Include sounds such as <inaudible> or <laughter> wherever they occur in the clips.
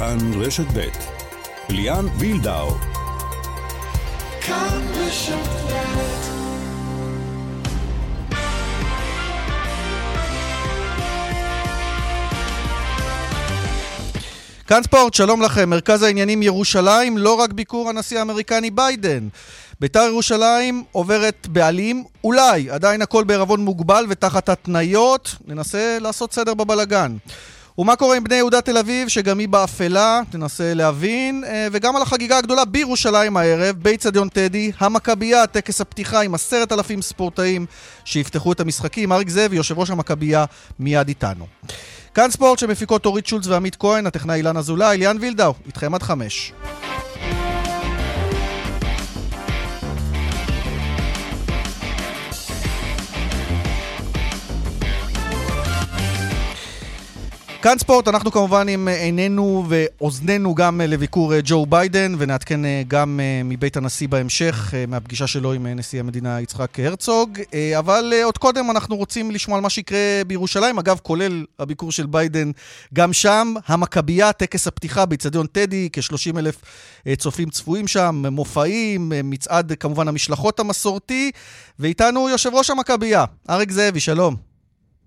כאן רשת ב' ליאן וילדאו כאן רשת כאן ספורט, שלום לכם. מרכז העניינים ירושלים, לא רק ביקור הנשיא האמריקני ביידן. בית"ר ירושלים עוברת בעלים, אולי, עדיין הכל בערבון מוגבל ותחת התניות. ננסה לעשות סדר בבלגן. ומה קורה עם בני יהודה תל אביב, שגם היא באפלה, תנסה להבין, אה, וגם על החגיגה הגדולה בירושלים הערב, באיצטדיון טדי, המכבייה, טקס הפתיחה עם עשרת אלפים ספורטאים שיפתחו את המשחקים. אריק זאבי, יושב ראש המכבייה, מיד איתנו. כאן ספורט שמפיקות אורית שולץ ועמית כהן, הטכנאי אילן אזולאי, ליאן וילדאו, איתכם עד חמש. כאן ספורט, אנחנו כמובן עם עינינו ואוזנינו גם לביקור אה, ג'ו ביידן, ונעדכן אה, גם אה, מבית הנשיא בהמשך, מהפגישה שלו עם נשיא המדינה יצחק הרצוג. אבל עוד קודם אנחנו רוצים לשמוע על מה שיקרה בירושלים, אגב, כולל הביקור של ביידן גם שם. המכבייה, טקס הפתיחה באיצטדיון טדי, כ-30 אלף צופים צפויים שם, מופעים, מצעד כמובן המשלחות המסורתי, ואיתנו יושב ראש המכבייה, אריק זאבי, שלום.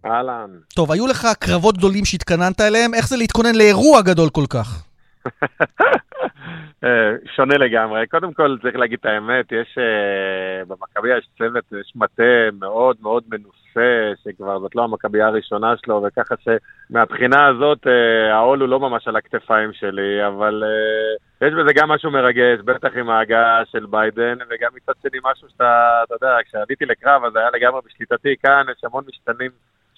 אהלן. טוב, היו לך קרבות גדולים שהתכננת אליהם, איך זה להתכונן לאירוע גדול כל כך? <laughs> אה, שונה לגמרי. קודם כל, צריך להגיד את האמת, יש, uh, במכבייה יש צוות, יש מטה מאוד מאוד מנוסה, שכבר זאת לא המכבייה הראשונה שלו, וככה שמבחינה הזאת, uh, העול הוא לא ממש על הכתפיים שלי, אבל יש בזה גם משהו מרגש, בטח עם ההגעה של ביידן, וגם מצד שני משהו שאתה, אתה יודע, כשעליתי לקרב, אז היה לגמרי בשליטתי, כאן יש המון משתנים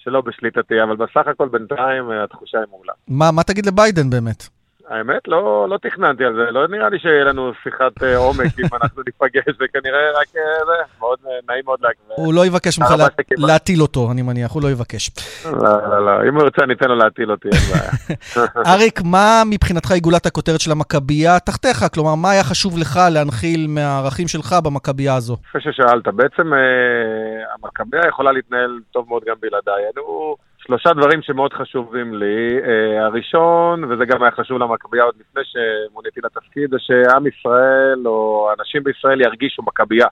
שלא בשליטתי, אבל בסך הכל בינתיים אה, התחושה היא מעולה. מה, מה תגיד לביידן באמת? האמת, לא, לא תכננתי על זה, לא נראה לי שיהיה לנו שיחת uh, עומק אם אנחנו ניפגש, זה כנראה רק uh, זה, מאוד uh, נעים מאוד להקבל. הוא לא יבקש ממך לה, להטיל אותו, אני מניח, הוא לא יבקש. לא, לא, לא, אם הוא ירצה, ניתן לו להטיל אותי, אין בעיה. <laughs> אריק, מה מבחינתך עיגולת הכותרת של המכבייה תחתיך? כלומר, מה היה חשוב לך להנחיל מהערכים שלך במכבייה הזו? אחרי ששאלת, בעצם המכבייה יכולה להתנהל טוב מאוד גם בלעדיי. שלושה דברים שמאוד חשובים לי. Uh, הראשון, וזה גם היה חשוב למכבייה עוד לפני שמוניתי לתפקיד, זה שעם ישראל או אנשים בישראל ירגישו מכבייה.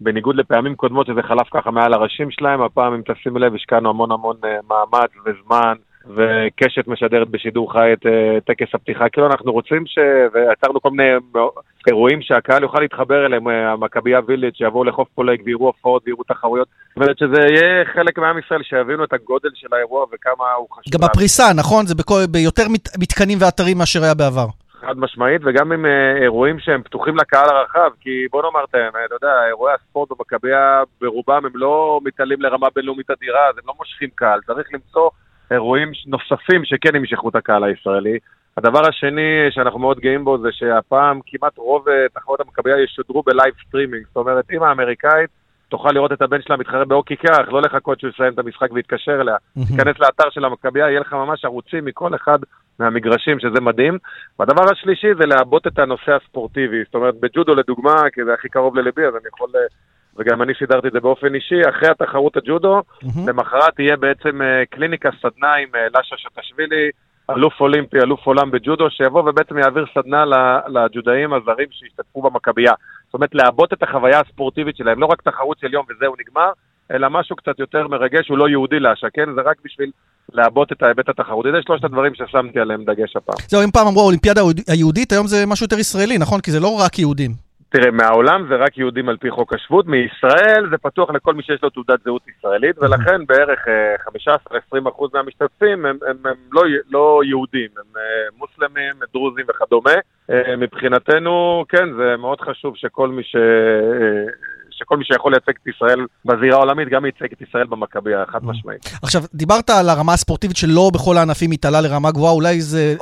בניגוד לפעמים קודמות שזה חלף ככה מעל הראשים שלהם, הפעם אם תשימו לב השקענו המון המון uh, מאמץ וזמן. וקשת משדרת בשידור חי את uh, טקס הפתיחה, כאילו אנחנו רוצים ש... ויצרנו כל מיני אירועים שהקהל יוכל להתחבר אליהם, uh, המכבייה וילד, שיבואו לחוף פולג ויראו הופעות ויראו תחרויות, זאת אומרת שזה יהיה חלק מעם ישראל, שיבינו את הגודל של האירוע וכמה הוא חשוב. גם הפריסה, נכון? זה בכל, ביותר מת, מתקנים ואתרים מאשר היה בעבר. חד משמעית, וגם עם uh, אירועים שהם פתוחים לקהל הרחב, כי בוא נאמר את האמת, אתה יודע, אירועי הספורט במכבייה ברובם הם לא מתעלים לרמה בינלאומית אדירה, אז הם לא מושכים קהל, צריך למצוא אירועים נוספים שכן ימשכו את הקהל הישראלי. הדבר השני שאנחנו מאוד גאים בו זה שהפעם כמעט רוב אה, תחרות המכבייה ישודרו ב live streaming. זאת אומרת, אימא אמריקאית תוכל לראות את הבן שלה מתחרה באוקי קרח, לא לחכות שהוא יסיים את המשחק ויתקשר אליה. תיכנס לאתר של המכבייה, יהיה לך ממש ערוצים מכל אחד מהמגרשים, שזה מדהים. והדבר השלישי זה לעבות את הנושא הספורטיבי. זאת אומרת, בג'ודו לדוגמה, כי זה הכי קרוב לליבי, אז אני יכול אה, וגם אני שידרתי את זה באופן אישי, אחרי התחרות הג'ודו, mm-hmm. למחרת תהיה בעצם uh, קליניקה סדנה עם uh, לשה שטשווילי, אלוף אולימפי, אלוף עולם בג'ודו, שיבוא ובעצם יעביר סדנה לג'ודאים הזרים שהשתתפו במכבייה. זאת אומרת, לעבות את החוויה הספורטיבית שלהם, לא רק תחרות של יום וזהו נגמר, אלא משהו קצת יותר מרגש, הוא לא יהודי לאשה, כן? זה רק בשביל לעבות את ההיבט התחרותי. זה שלושת הדברים ששמתי עליהם דגש הפעם. זהו, אם פעם אמרו האולימפיאדה היהודית, היום זה משהו יותר ישראלי, נכון? כי זה לא רק יהודים. תראה, מהעולם זה רק יהודים על פי חוק השבות, מישראל זה פתוח לכל מי שיש לו תעודת זהות ישראלית, ולכן <laughs> בערך 15-20% אה, מהמשתתפים הם, הם, הם לא, לא יהודים, הם אה, מוסלמים, דרוזים וכדומה. אה, מבחינתנו, כן, זה מאוד חשוב שכל מי ש... שכל מי שיכול לייצג את ישראל בזירה העולמית, גם ייצג את ישראל במכבייה, חד משמעית. עכשיו, דיברת על הרמה הספורטיבית שלא בכל הענפים התעלה לרמה גבוהה, אולי זה,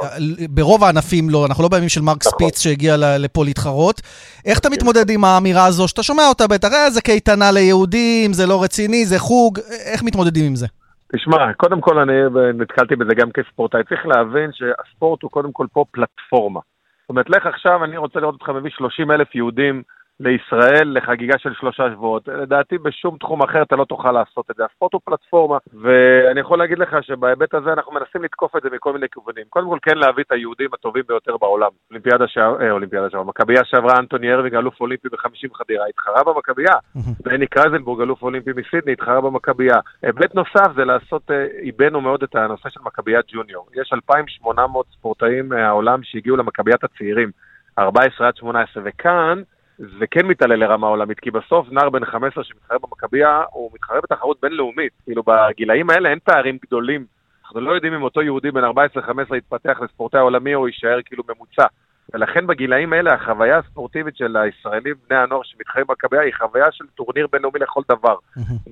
ברוב הענפים לא, אנחנו לא בימים של מרק ספיץ נכון. שהגיע לפה להתחרות. איך אתה. מתמודד עם האמירה הזו, שאתה שומע אותה בטח, אה, זה קייטנה ליהודים, זה לא רציני, זה חוג, איך מתמודדים עם זה? תשמע, קודם כל אני נתקלתי בזה גם כספורטאי. צריך להבין שהספורט הוא קודם כל פה פלטפורמה. זאת אומרת, לך עכשיו, אני רוצה לראות אותך מביא 30 אלף יהודים לישראל לחגיגה של שלושה שבועות. לדעתי בשום תחום אחר אתה לא תוכל לעשות את זה. הספורט הוא פלטפורמה, ואני יכול להגיד לך שבהיבט הזה אנחנו מנסים לתקוף את זה מכל מיני כיוונים. קודם כל כן להביא את היהודים הטובים ביותר בעולם. אולימפיאדה שעברה, אה, אולימפיאדה שעברה, מכבייה שעברה אנטוני ארוויג, אלוף אולימפי ב-50 חדירה, התחרה במכבייה. <laughs> בני קרייזנבורג, אלוף אולימפי מסידני, התחרה במכבייה. היבט נוסף זה לעשות, איבנו אה, מאוד את הנושא של מכביית ג'וניור. יש 2,800 ספורטאים מהעולם שהגיעו למכביית הצעירים, 14 עד 18, וכאן זה כן מתעלה לרמה עולמית, כי בסוף נער בן 15 שמתחרה במכבייה, הוא מתחרה בתחרות בינלאומית. כאילו בגילאים האלה אין פערים גדולים. אנחנו לא יודעים אם אותו יהודי בן 14-15 יתפתח לספורטאי עולמי או יישאר כאילו ממוצע. ולכן בגילאים האלה החוויה הספורטיבית של הישראלים, בני הנוער שמתחרים במכבייה, היא חוויה של טורניר בינלאומי לכל דבר.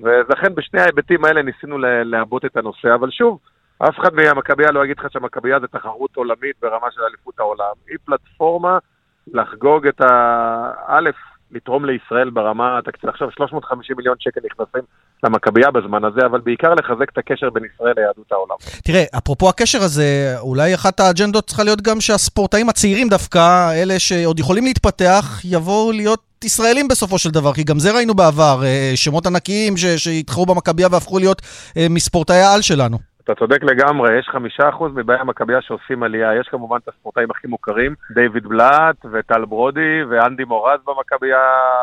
ולכן בשני ההיבטים האלה ניסינו לעבות את הנושא, אבל שוב, אף אחד מהמכבייה לא יגיד לך שהמכבייה זה תחרות עולמית ברמה של אליפות העולם. היא פלטפורמה לחגוג את ה... א', לתרום לישראל ברמה, קצת עכשיו 350 מיליון שקל נכנסים למכבייה בזמן הזה, אבל בעיקר לחזק את הקשר בין ישראל ליהדות העולם. תראה, אפרופו הקשר הזה, אולי אחת האג'נדות צריכה להיות גם שהספורטאים הצעירים דווקא, אלה שעוד יכולים להתפתח, יבואו להיות ישראלים בסופו של דבר, כי גם זה ראינו בעבר, אה, שמות ענקיים שהתחרו במכבייה והפכו להיות אה, מספורטאי העל שלנו. אתה צודק לגמרי, יש חמישה אחוז מבאי המכבייה שעושים עלייה, יש כמובן את הספורטאים הכי מוכרים, דיוויד בלאט וטל ברודי ואנדי מורז במכבייה,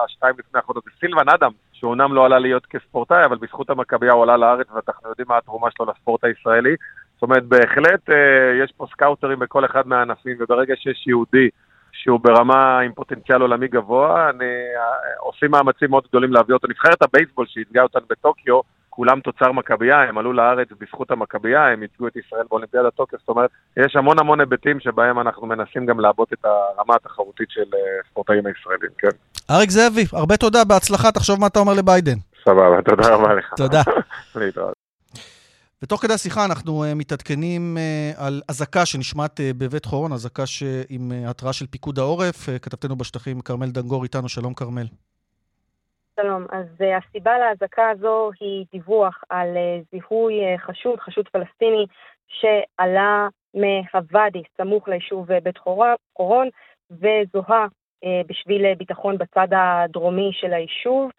שתיים לפני החודש, וסילבן אדם, שהוא אומנם לא עלה להיות כספורטאי, אבל בזכות המכבייה הוא עלה לארץ ואנחנו יודעים מה התרומה שלו לספורט הישראלי. זאת אומרת, בהחלט אה, יש פה סקאוטרים בכל אחד מהענפים, וברגע שיש יהודי שהוא ברמה עם פוטנציאל עולמי גבוה, אני, אה, עושים מאמצים מאוד גדולים להביא אותו. נבחרת הבייסבול שהתגאה אותנו בטוקיו, כולם תוצר מכבייה, הם עלו לארץ בזכות המכבייה, הם ייצגו את ישראל באולימפיאדת טוקיו, זאת אומרת, יש המון המון היבטים שבהם אנחנו מנסים גם לעבות את הרמה התחרותית של אה, ספורטאים הישראלים, כן. אריק זאבי, הרבה תודה, בהצלחה, תחשוב מה אתה אומר לביידן. סבבה, תודה רבה לך. תודה. <laughs> ותוך כדי השיחה אנחנו uh, מתעדכנים uh, על אזעקה שנשמעת בבית חורון, אזעקה עם התראה של פיקוד העורף. כתבתנו בשטחים, כרמל דנגור איתנו, שלום כרמל. שלום. אז uh, הסיבה לאזעקה הזו היא דיווח על uh, זיהוי uh, חשוד, חשוד פלסטיני, שעלה מהוואדי, סמוך ליישוב uh, בית חורון, וזוהה uh, בשביל uh, ביטחון בצד הדרומי של היישוב.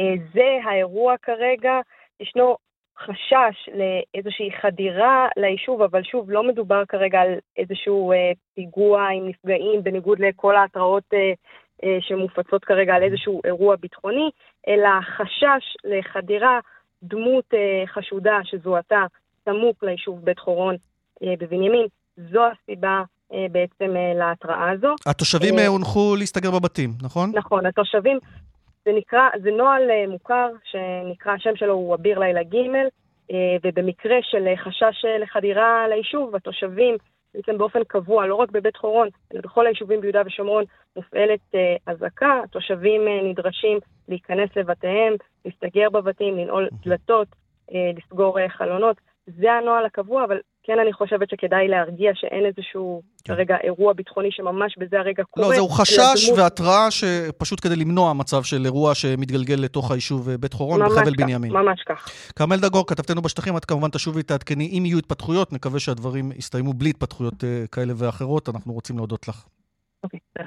Uh, זה האירוע כרגע. ישנו חשש לאיזושהי חדירה ליישוב, אבל שוב, לא מדובר כרגע על איזשהו uh, פיגוע עם נפגעים, בניגוד לכל ההתראות uh, שמופצות כרגע על איזשהו אירוע ביטחוני, אלא חשש לחדירה דמות אה, חשודה שזוהתה סמוך ליישוב בית חורון אה, בבנימין. זו הסיבה בעצם להתראה הזו. התושבים הונחו להסתגר בבתים, נכון? נכון, התושבים, זה נקרא, זה נוהל מוכר שנקרא, השם שלו הוא אביר לילה ג', ובמקרה של חשש לחדירה ליישוב, התושבים בעצם באופן קבוע, לא רק בבית חורון, אלא בכל היישובים ביהודה ושומרון מופעלת אה, אזעקה, תושבים אה, נדרשים להיכנס לבתיהם, להסתגר בבתים, לנעול דלתות, אה, לסגור חלונות. זה הנוהל הקבוע, אבל כן אני חושבת שכדאי להרגיע שאין איזשהו כן. כרגע אירוע ביטחוני שממש בזה הרגע לא, קורה. לא, זהו חשש דמות... והתראה שפשוט כדי למנוע מצב של אירוע שמתגלגל לתוך היישוב אה, בית חורון בחבל כך, בנימין. ממש כך. כרמל דגור, כתבתנו בשטחים, את כמובן תשובי ותעדכני אם יהיו התפתחויות, נקווה שהדברים יסתיימו בלי התפתחויות uh, כאלה ואחרות, אנחנו רוצים להודות לך. אוקיי, בסדר.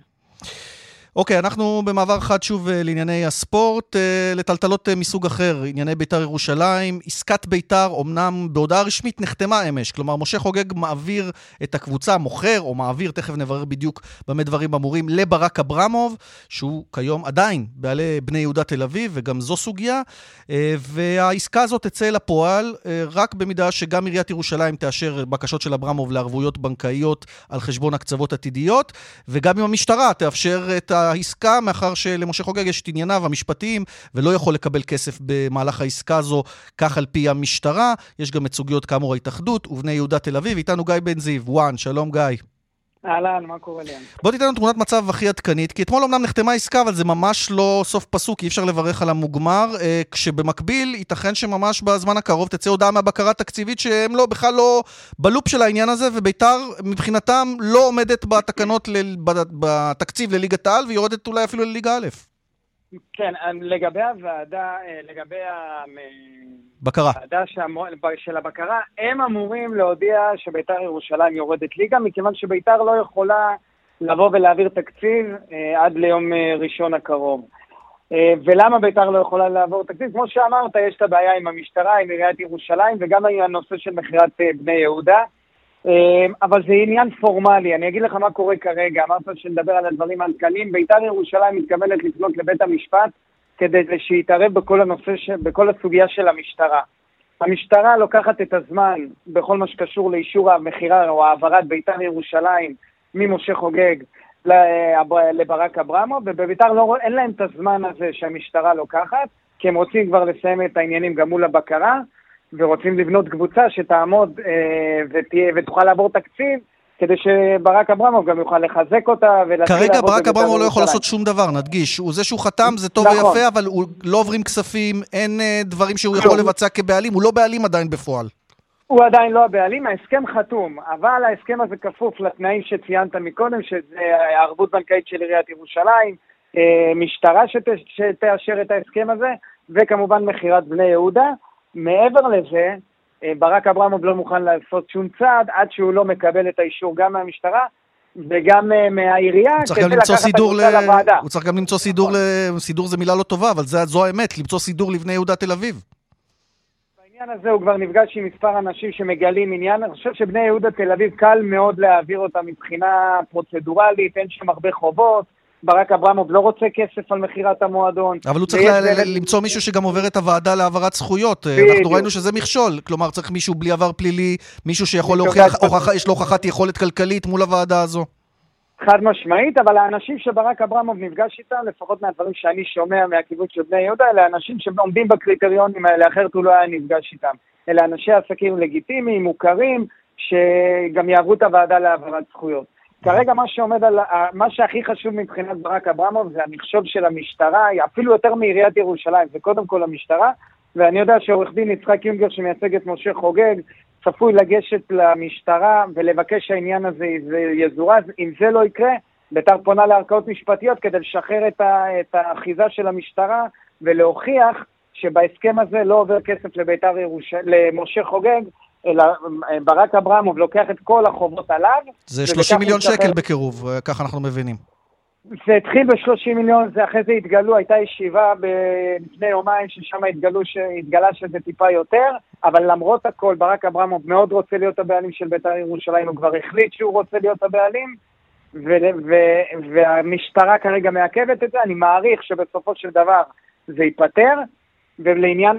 אוקיי, אנחנו במעבר חד שוב אה, לענייני הספורט, אה, לטלטלות אה, מסוג אחר, ענייני בית"ר ירושלים. עסקת בית"ר, אמנם בהודעה רשמית נחתמה אמש, כלומר, משה חוגג מעביר את הקבוצה, מוכר או מעביר, תכף נברר בדיוק במה דברים אמורים, לברק אברמוב, שהוא כיום עדיין בעלי בני יהודה תל אביב, וגם זו סוגיה. והעסקה הזאת תצא לפועל רק במידה שגם עיריית ירושלים תאשר בקשות של אברמוב לערבויות בנקאיות על חשבון הקצוות עתידיות, וגם אם המשטרה תאפשר את ה... העסקה, מאחר שלמשה חוגג יש את ענייניו המשפטיים, ולא יכול לקבל כסף במהלך העסקה הזו, כך על פי המשטרה. יש גם את סוגיות כאמור ההתאחדות ובני יהודה תל אביב. איתנו גיא בן זיו, וואן, שלום גיא. אהלן, מה קורה לי? בוא תיתן לנו תמונת מצב הכי עדכנית, כי אתמול אמנם נחתמה עסקה, אבל זה ממש לא סוף פסוק, אי אפשר לברך על המוגמר, אה, כשבמקביל ייתכן שממש בזמן הקרוב תצא הודעה מהבקרה התקציבית שהם לא, בכלל לא בלופ של העניין הזה, וביתר מבחינתם לא עומדת בתקנות, ל, בתקציב לליגת העל, והיא יורדת אולי אפילו לליגה א'. כן, לגבי הוועדה, אה, לגבי ה... בקרה. הוועדה של הבקרה, הם אמורים להודיע שביתר ירושלים יורדת ליגה, מכיוון שביתר לא יכולה לבוא ולהעביר תקציב אה, עד ליום אה, ראשון הקרוב. אה, ולמה בית"ר לא יכולה לעבור תקציב? כמו שאמרת, יש את הבעיה עם המשטרה, עם עיריית ירושלים, וגם עם הנושא של מכירת אה, בני יהודה. אה, אבל זה עניין פורמלי, אני אגיד לך מה קורה כרגע, אמרת שנדבר על הדברים העדכניים, בית"ר ירושלים מתכוונת לפנות לבית המשפט כדי שיתערב בכל הנושא, ש... בכל הסוגיה של המשטרה. המשטרה לוקחת את הזמן בכל מה שקשור לאישור המכירה או העברת בית"ר ירושלים ממשה חוגג לברק אברמוב, ובבית"ר לא, אין להם את הזמן הזה שהמשטרה לוקחת, כי הם רוצים כבר לסיים את העניינים גם מול הבקרה, ורוצים לבנות קבוצה שתעמוד אה, ותהיה, ותוכל לעבור תקציב, כדי שברק אברמוב גם יוכל לחזק אותה כרגע ברק אברמוב לא יכול לעשות שום דבר, נדגיש. הוא זה שהוא חתם, זה טוב נכון. ויפה, אבל הוא לא עוברים כספים, אין אה, דברים שהוא יכול לבצע כבעלים, הוא לא בעלים עדיין בפועל. הוא עדיין לא הבעלים, ההסכם חתום, אבל ההסכם הזה כפוף לתנאים שציינת מקודם, שזה הערבות בנקאית של עיריית ירושלים, אה, משטרה שתאשר את ההסכם הזה, וכמובן מכירת בני יהודה. מעבר לזה, אה, ברק אברמוב לא מוכן לעשות שום צעד עד שהוא לא מקבל את האישור גם מהמשטרה וגם אה, מהעירייה כדי לקחת את הקבוצה לוועדה. הוא צריך גם למצוא סידור, ל... סידור זה מילה לא טובה, אבל זה, זו האמת, למצוא סידור לבני יהודה תל אביב. בעניין הזה הוא כבר נפגש עם מספר אנשים שמגלים עניין. אני חושב שבני יהודה תל אביב קל מאוד להעביר אותה מבחינה פרוצדורלית, אין שם הרבה חובות. ברק אברמוב לא רוצה כסף על מכירת המועדון. אבל הוא צריך ל- למצוא מישהו שגם עובר את הוועדה להעברת זכויות. בדיוק. אנחנו ראינו שזה מכשול. כלומר, צריך מישהו בלי עבר פלילי, מישהו שיכול להוכיח, הוכח, יש לו הוכחת יכולת כלכלית מול הוועדה הזו. חד משמעית, אבל האנשים שברק אברמוב נפגש איתם, לפחות מהדברים שאני שומע מהכיוון של בני יהודה, אלה אנשים שעומדים בקריטריונים האלה, אחרת הוא לא היה נפגש איתם. אלה אנשי עסקים לגיטימיים, מוכרים, שגם יעברו את הוועדה להעברת זכויות. כרגע מה שעומד על, מה שהכי חשוב מבחינת ברק אברמוב זה המכשול של המשטרה, אפילו יותר מעיריית ירושלים, זה קודם כל המשטרה, ואני יודע שעורך דין יצחק יונגר שמייצג את משה חוגג, צפוי לגשת למשטרה ולבקש שהעניין הזה יזורז. אם זה לא יקרה, בית"ר פונה לערכאות משפטיות כדי לשחרר את, ה, את האחיזה של המשטרה ולהוכיח שבהסכם הזה לא עובר כסף לבית"ר ירושלים, למשה חוגג, אלא אה, ברק אברמוב לוקח את כל החובות עליו. זה 30 מיליון. שקל בקירוב, אה, ככה אנחנו מבינים. זה התחיל ב-30 מיליון, זה אחרי זה התגלו, הייתה ישיבה ב- לפני יומיים ששם התגלו, התגלה שזה טיפה יותר, אבל למרות הכל, ברק אברמוב מאוד רוצה להיות הבעלים של בית"ר ירושלים, הוא כבר החליט שהוא רוצה להיות הבעלים, ו- ו- והמשטרה כרגע מעכבת את זה, אני מעריך שבסופו של דבר זה ייפתר, ולעניין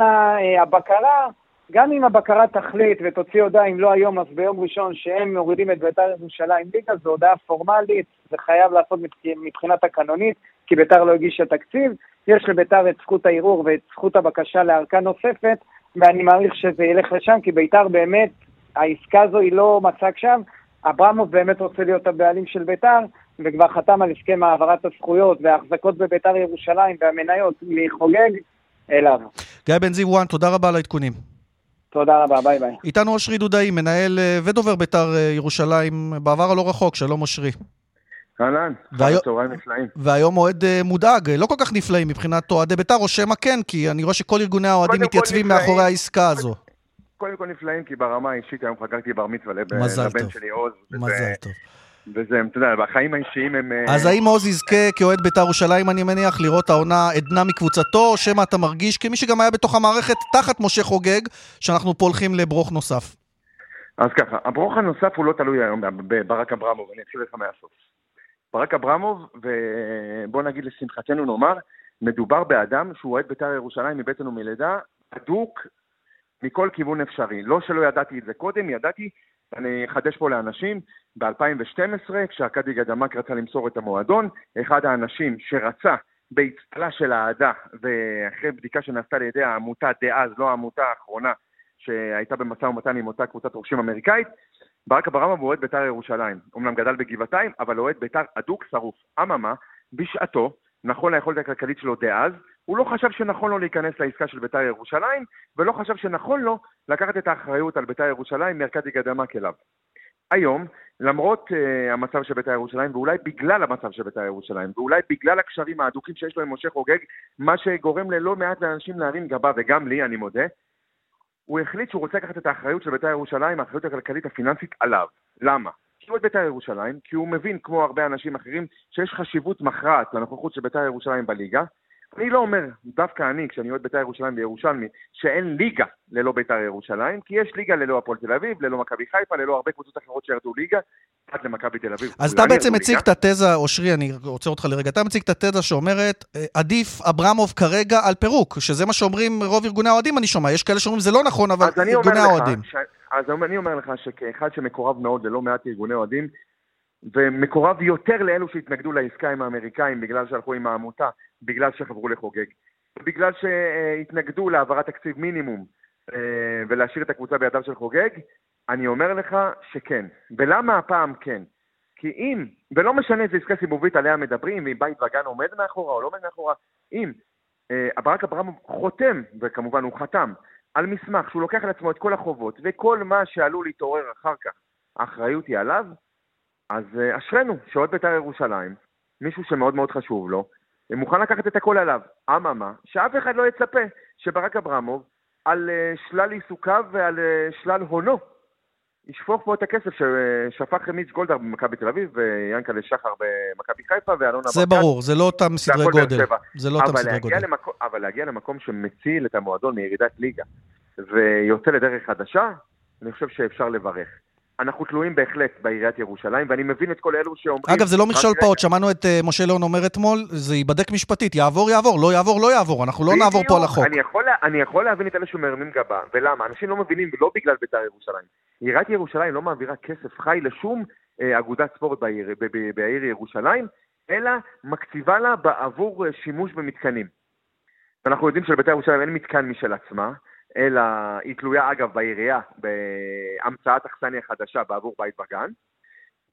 הבקרה, גם אם הבקרה תחליט ותוציא הודעה, אם לא היום אז ביום ראשון, שהם מורידים את בית"ר ירושלים ליגה, זו הודעה פורמלית, זה חייב לעשות מבחינה תקנונית, כי בית"ר לא הגישה תקציב. יש לבית"ר את זכות הערעור ואת זכות הבקשה לארכה נוספת, ואני מעריך שזה ילך לשם, כי בית"ר באמת, העסקה הזו היא לא מצג שווא. אברמוב באמת רוצה להיות הבעלים של בית"ר, וכבר חתם על הסכם העברת הזכויות וההחזקות בבית"ר ירושלים והמניות מחוגג אליו. גיא בן זיו וואן, תודה רבה על העדכונים. תודה רבה, bye bye. איתנו אושרי דודאי, מנהל אה, ודובר בית"ר אה, ירושלים בעבר הלא רחוק, שלום אושרי. אהלן, והיום, צהריים נפלאים. והיום אוהד אה, מודאג, לא כל כך נפלאים מבחינת אוהדי בית"ר, או שמא כן, כי אני רואה שכל ארגוני האוהדים מתייצבים מאחורי העסקה הזו. קודם כל נפלאים, כי ברמה האישית היום חגגתי בר מצווה לבן שלי עוז. מזל טוב. וזה, אתה יודע, בחיים האישיים הם... אה, אז האם עוז יזכה כאוהד בית"ר ירושלים, אני מניח, לראות העונה עדנה מקבוצתו, או שמא אתה מרגיש כמי שגם היה בתוך המערכת תחת משה חוגג, שאנחנו פה הולכים לברוך נוסף? אז ככה, הברוך הנוסף הוא לא תלוי היום בברק אברמוב, אני אתחיל לך מהסוף. ברק אברמוב, ובוא נגיד לשמחתנו נאמר, מדובר באדם שהוא אוהד בית"ר ירושלים מבטן ומלידה, אדוק מכל כיוון אפשרי. לא שלא ידעתי את זה קודם, ידעתי אני אחדש פה לאנשים, ב-2012, כשארכדי גדמק רצה למסור את המועדון, אחד האנשים שרצה באצטלה של אהדה, ואחרי בדיקה שנעשתה על ידי העמותה דאז, לא העמותה האחרונה, שהייתה במשא ומתן עם אותה קבוצת רוכשים אמריקאית, ברק אברמוב הוא אוהד בית"ר ירושלים. אמנם גדל בגבעתיים, אבל אוהד בית"ר אדוק שרוף. אממה, בשעתו, נכון ליכולת הכלכלית שלו דאז, הוא לא חשב שנכון לו להיכנס לעסקה של בית"ר ירושלים, ולא חשב שנכון לו לקחת את האחריות על בית"ר ירושלים מארכדי גדמק אליו. היום, למרות uh, המצב של בית"ר ירושלים, ואולי בגלל המצב של בית"ר ירושלים, ואולי בגלל הקשרים האדוקים שיש לו עם משה חוגג, מה שגורם ללא מעט לאנשים להרים גבה, וגם לי, אני מודה, הוא החליט שהוא רוצה לקחת את האחריות של בית"ר ירושלים, האחריות הכלכלית הפיננסית עליו. למה? אוהד בית"ר ירושלים, כי הוא מבין, כמו הרבה אנשים אחרים, שיש חשיבות מכרעת לנוכחות של בית"ר ירושלים בליגה. אני לא אומר, דווקא אני, כשאני אוהד בית"ר ירושלים וירושלמי, שאין ליגה ללא בית"ר ירושלים, כי יש ליגה ללא הפועל תל אביב, ללא מכבי חיפה, ללא הרבה קבוצות אחרות שירדו ליגה, עד למכבי תל אביב. אז אתה בעצם מציג את התזה, אושרי, אני רוצה אותך לרגע, אתה מציג את התזה שאומרת, אה, עדיף אברמוב כרגע על פירוק, שזה מה שאומרים רוב ארגוני האוהדים, אני שומע. יש כאלה שאומרים, זה לא נכון, אבל ארגוני האוהדים. ש... אז אני אומר לך שכאחד שמקורב מאוד ללא מעט ארגוני אוהדים, ומקורב יותר לאלו שהתנגדו לעסקה עם האמריקאים בגלל שהלכו עם העמותה, בגלל שחברו לחוגג, בגלל שהתנגדו להעברת תקציב מינימום אה, ולהשאיר את הקבוצה בידיו של חוגג, אני אומר לך שכן. ולמה הפעם כן? כי אם, ולא משנה איזה עסקה סיבובית עליה מדברים, ואם בית וגן עומד מאחורה או לא עומד מאחורה, אם אה, ברק אברהם חותם, וכמובן הוא חתם, על מסמך שהוא לוקח על עצמו את כל החובות וכל מה שעלול להתעורר אחר כך, האחריות היא עליו, אז אה, אשרינו שאוהד בית"ר ירושלים, מישהו שמאוד מאוד חשוב לו, מוכן לקחת את הכל עליו. אממה, שאף אחד לא יצפה שברק אברמוב, על אה, שלל עיסוקיו ועל אה, שלל הונו, ישפוך פה את הכסף ששפך מיץ' גולדהר במכבי תל אביב, ויאנקלה שחר במכבי חיפה, ואלונה ברקת. זה ברור, זה לא אותם סדרי גודל. זה לא אותם סדרי גודל. למקום, אבל להגיע למקום שמציל את המועדון מירידת ליגה, ויוצא לדרך חדשה, אני חושב שאפשר לברך. אנחנו תלויים בהחלט בעיריית ירושלים, ואני מבין את כל אלו שאומרים... אגב, זה לא מכשול פעוט, שמענו את uh, משה ליאון אומר אתמול, זה ייבדק משפטית, יעבור, יעבור, לא יעבור, לא יעבור, אנחנו לא נעבור פה על החוק. אני יכול, אני יכול להבין את אלה שמרימים גבה, ולמה? אנשים לא מבינים, לא בגלל בית"ר ירושלים. עיריית ירושלים לא מעבירה כסף חי לשום uh, אגודת ספורט בעיר, בעיר ירושלים, אלא מקציבה לה בעבור uh, שימוש במתקנים. ואנחנו יודעים שלבית"ר ירושלים אין מתקן משל עצמה, אלא היא תלויה אגב בעירייה, בהמצאת אכסניה חדשה בעבור בית בגן,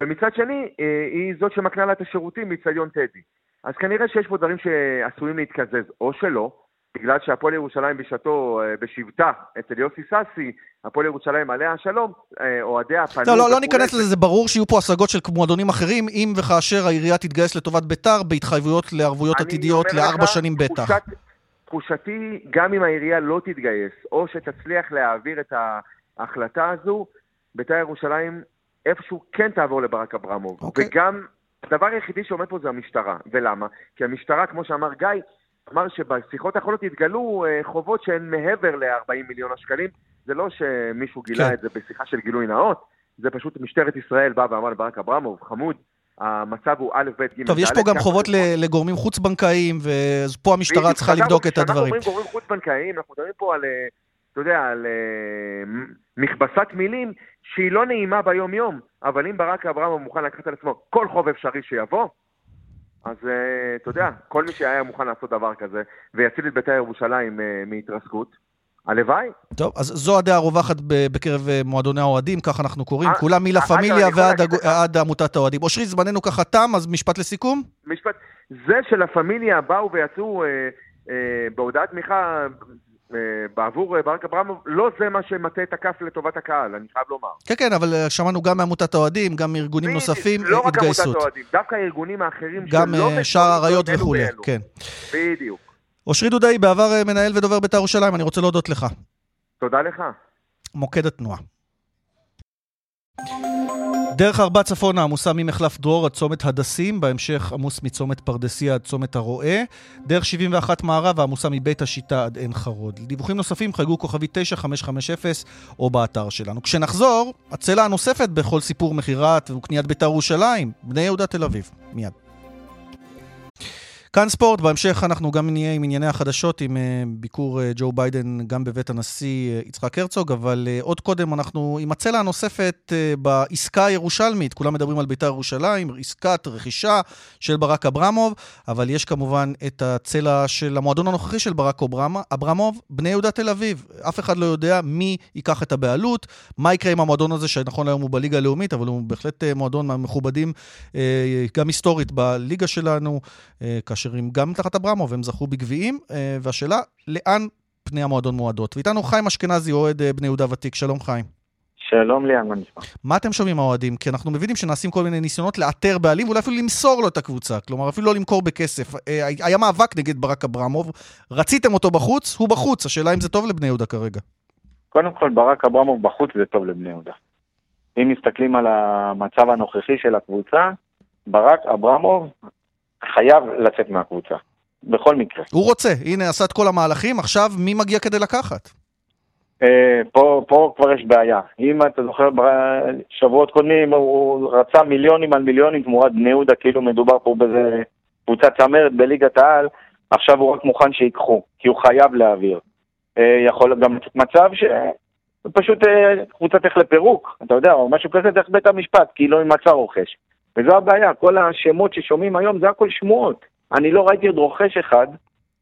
ומצד שני אה, היא זאת שמקנה לה את השירותים באיצטדיון טדי. אז כנראה שיש פה דברים שעשויים להתקזז, או שלא, בגלל שהפועל ירושלים בשעתו, אה, בשבטה, אצל יוסי סאסי, הפועל ירושלים עליה השלום, אה, אוהדיה פנו... לא, לא, לא ניכנס לזה, זה ברור שיהיו פה השגות של מועדונים אחרים, אם וכאשר העירייה תתגייס לטובת ביתר, בהתחייבויות לערבויות עתידיות לארבע שנים בטח. תחושתי, גם אם העירייה לא תתגייס, או שתצליח להעביר את ההחלטה הזו, בית"ר ירושלים איפשהו כן תעבור לברק אברמוב. Okay. אוקיי. וגם, הדבר היחידי שעומד פה זה המשטרה. ולמה? כי המשטרה, כמו שאמר גיא, אמר שבשיחות האחרונות התגלו uh, חובות שהן מעבר ל-40 מיליון השקלים. זה לא שמישהו גילה okay. כן. את זה בשיחה של גילוי נאות, זה פשוט משטרת ישראל באה ואמרה לברק אברמוב, חמוד, המצב הוא א', ב', ג', טוב, יש פה גם חובות לגורמים חוץ-בנקאיים, ופה המשטרה צריכה לבדוק את הדברים. כשאנחנו אומרים גורמים חוץ-בנקאיים, אנחנו מדברים פה על, אה, אתה יודע, על אה, מכבסת מילים שהיא לא נעימה ביום-יום, אבל אם ברק אברהם מוכן לקחת על עצמו כל חוב אפשרי שיבוא, אז אה, אתה יודע, כל מי שהיה מוכן לעשות דבר כזה, ויציל את בית"ר ירושלים מהתרסקות, הלוואי. טוב, אז זו הדעה הרווחת בקרב אה, מועדוני האוהדים, כך אנחנו קוראים, אה, כולם מלה פמיליה ועד עמותת האוהדים. אושרי, זמננו ככה תם, אז משפט לסיכום? משפט. זה של הפמיליה באו ויצאו אה, בהודעת תמיכה בעבור ברק אברמוב, לא זה מה שמטה את הכף לטובת הקהל, אני חייב לומר. כן, כן, אבל שמענו גם מעמותת האוהדים, גם מארגונים נוספים, התגייסות. לא רק עמותת האוהדים, דווקא הארגונים האחרים גם שער האריות וכולי, כן. בדיוק. אושרי דודאי, בעבר אה, מנהל ודובר בית"ר ירושלים, אני רוצה להודות לך. תודה לך. מוקד התנועה. דרך ארבע צפונה עמוסה ממחלף דרור עד צומת הדסים, בהמשך עמוס מצומת פרדסיה עד צומת הרועה. דרך 71 מערב עמוסה מבית השיטה עד עין חרוד. לדיווחים נוספים חייגו כוכבי 9550 או באתר שלנו. כשנחזור, הצלע הנוספת בכל סיפור מכירת וקניית בית"ר ירושלים, בני יהודה תל אביב. מיד. כאן ספורט, בהמשך אנחנו גם נהיה עם ענייני החדשות, עם uh, ביקור uh, ג'ו ביידן גם בבית הנשיא uh, יצחק הרצוג, אבל עוד קודם אנחנו עם הצלע הנוספת בעסקה הירושלמית, כולם מדברים על בית"ר ירושלים, עסקת רכישה של ברק אברמוב, אבל יש כמובן את הצלע של המועדון הנוכחי של ברק אברמוב, בני יהודה תל אביב. אף אחד לא יודע מי ייקח את הבעלות, מה יקרה עם המועדון הזה, שנכון להיום הוא בליגה הלאומית, אבל הוא בהחלט מועדון מהמכובדים, גם היסטורית בליגה שלנו, כאשר כאשר הם גם תחת אברמוב, הם זכו בגביעים, אה, והשאלה, לאן פני המועדון מועדות? ואיתנו חיים אשכנזי, אוהד אה, בני יהודה ותיק, שלום חיים. שלום ליאן, מה נשמע? מה אתם שומעים מהאוהדים? כי אנחנו מבינים שנעשים כל מיני ניסיונות לאתר בעלים, ואולי אפילו למסור לו את הקבוצה. כלומר, אפילו לא למכור בכסף. אה, היה מאבק נגד ברק אברמוב, רציתם אותו בחוץ, הוא בחוץ. השאלה אם זה טוב לבני יהודה כרגע. קודם כל, ברק אברמוב בחוץ זה טוב לבני יהודה. אם מסתכלים על המצב הנוכחי של הקבוצה, ברק אברמוב חייב לצאת מהקבוצה, בכל מקרה. הוא רוצה, הנה עשה את כל המהלכים, עכשיו מי מגיע כדי לקחת? אה, פה, פה כבר יש בעיה. אם אתה זוכר, בשבועות קודמים הוא רצה מיליונים על מיליונים תמורת בני יהודה, כאילו מדובר פה באיזה קבוצה צמרת בליגת העל, עכשיו הוא רק מוכן שיקחו, כי הוא חייב להעביר. אה, יכול גם מצב שפשוט אה, קבוצה תלך לפירוק, אתה יודע, או משהו כזה דרך בית המשפט, כי לא יימצא רוכש. וזו הבעיה, כל השמות ששומעים היום זה הכל שמועות. אני לא ראיתי עוד רוכש אחד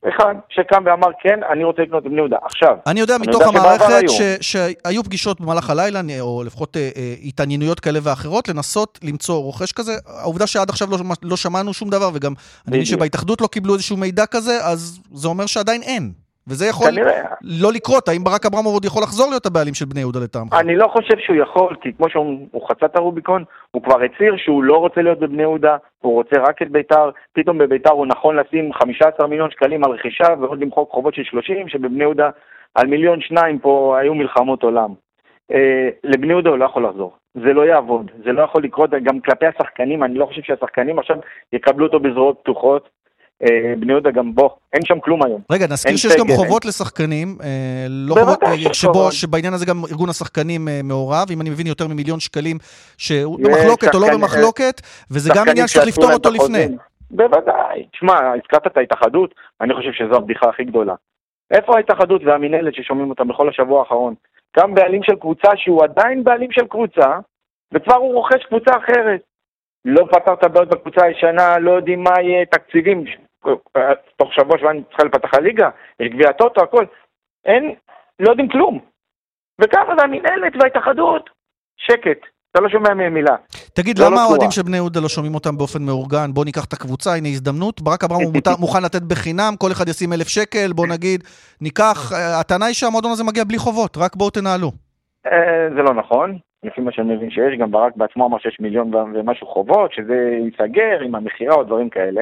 אחד שקם ואמר כן, אני רוצה לקנות את בני יהודה. עכשיו, אני יודע מתוך המערכת ש, שהיו פגישות במהלך הלילה, או לפחות אה, אה, התעניינויות כאלה ואחרות, לנסות למצוא רוכש כזה. העובדה שעד עכשיו לא, לא שמענו שום דבר, וגם אני מבין שבהתאחדות לא קיבלו איזשהו מידע כזה, אז זה אומר שעדיין אין. וזה יכול כנראה. לא לקרות, האם ברק אברמוב עוד יכול לחזור להיות הבעלים של בני יהודה לטעמך? אני לא חושב שהוא יכול, כי כמו שהוא חצה את הרוביקון, הוא כבר הצהיר שהוא לא רוצה להיות בבני יהודה, הוא רוצה רק את ביתר, פתאום בביתר הוא נכון לשים 15 מיליון שקלים על רכישה ועוד למחוק חובות של 30, שבבני יהודה על מיליון שניים פה היו מלחמות עולם. אה, לבני יהודה הוא לא יכול לחזור. זה לא יעבוד, זה לא יכול לקרות, גם כלפי השחקנים, אני לא חושב שהשחקנים עכשיו יקבלו אותו בזרועות פתוחות. אה, בני יהודה גם בוא, אין שם כלום היום. רגע, נזכיר שיש גם חובות לשחקנים, אה, לא חובות, אה, שבו, שבעניין הזה גם ארגון השחקנים מעורב, אם אני מבין יותר ממיליון שקלים, שהוא במחלוקת או לא במחלוקת, וזה גם עניין שצריך לפתור אותו לפני. בוודאי. תשמע, הזכרת את ההתאחדות, אני חושב שזו הבדיחה הכי גדולה. איפה ההתאחדות והמינהלת ששומעים אותם בכל השבוע האחרון? קם בעלים של קבוצה שהוא עדיין בעלים של קבוצה, וכבר הוא רוכש קבוצה אחרת. לא פתר את הבעיות בקבוצה הישנה, לא יודעים מה יהיה תקציבים, תוך שבוע שבועיים צריכה לפתח הליגה, יש גביע טוטו, הכל. אין, לא יודעים כלום. וככה זה המנהלת וההתאחדות, שקט. אתה לא שומע מהם מילה. תגיד, למה לא האוהדים של בני יהודה לא שומעים אותם באופן מאורגן? בוא ניקח את הקבוצה, הנה הזדמנות. ברק אברהם <laughs> מוכן לתת בחינם, כל אחד ישים אלף שקל, בוא נגיד, ניקח, אה, הטענה היא שהמועדון הזה מגיע בלי חובות, רק בואו תנהלו. אה, זה לא נכון. לפי מה שאני מבין שיש, גם ברק בעצמו אמר שיש מיליון ומשהו חובות, שזה ייסגר עם המכירה או דברים כאלה.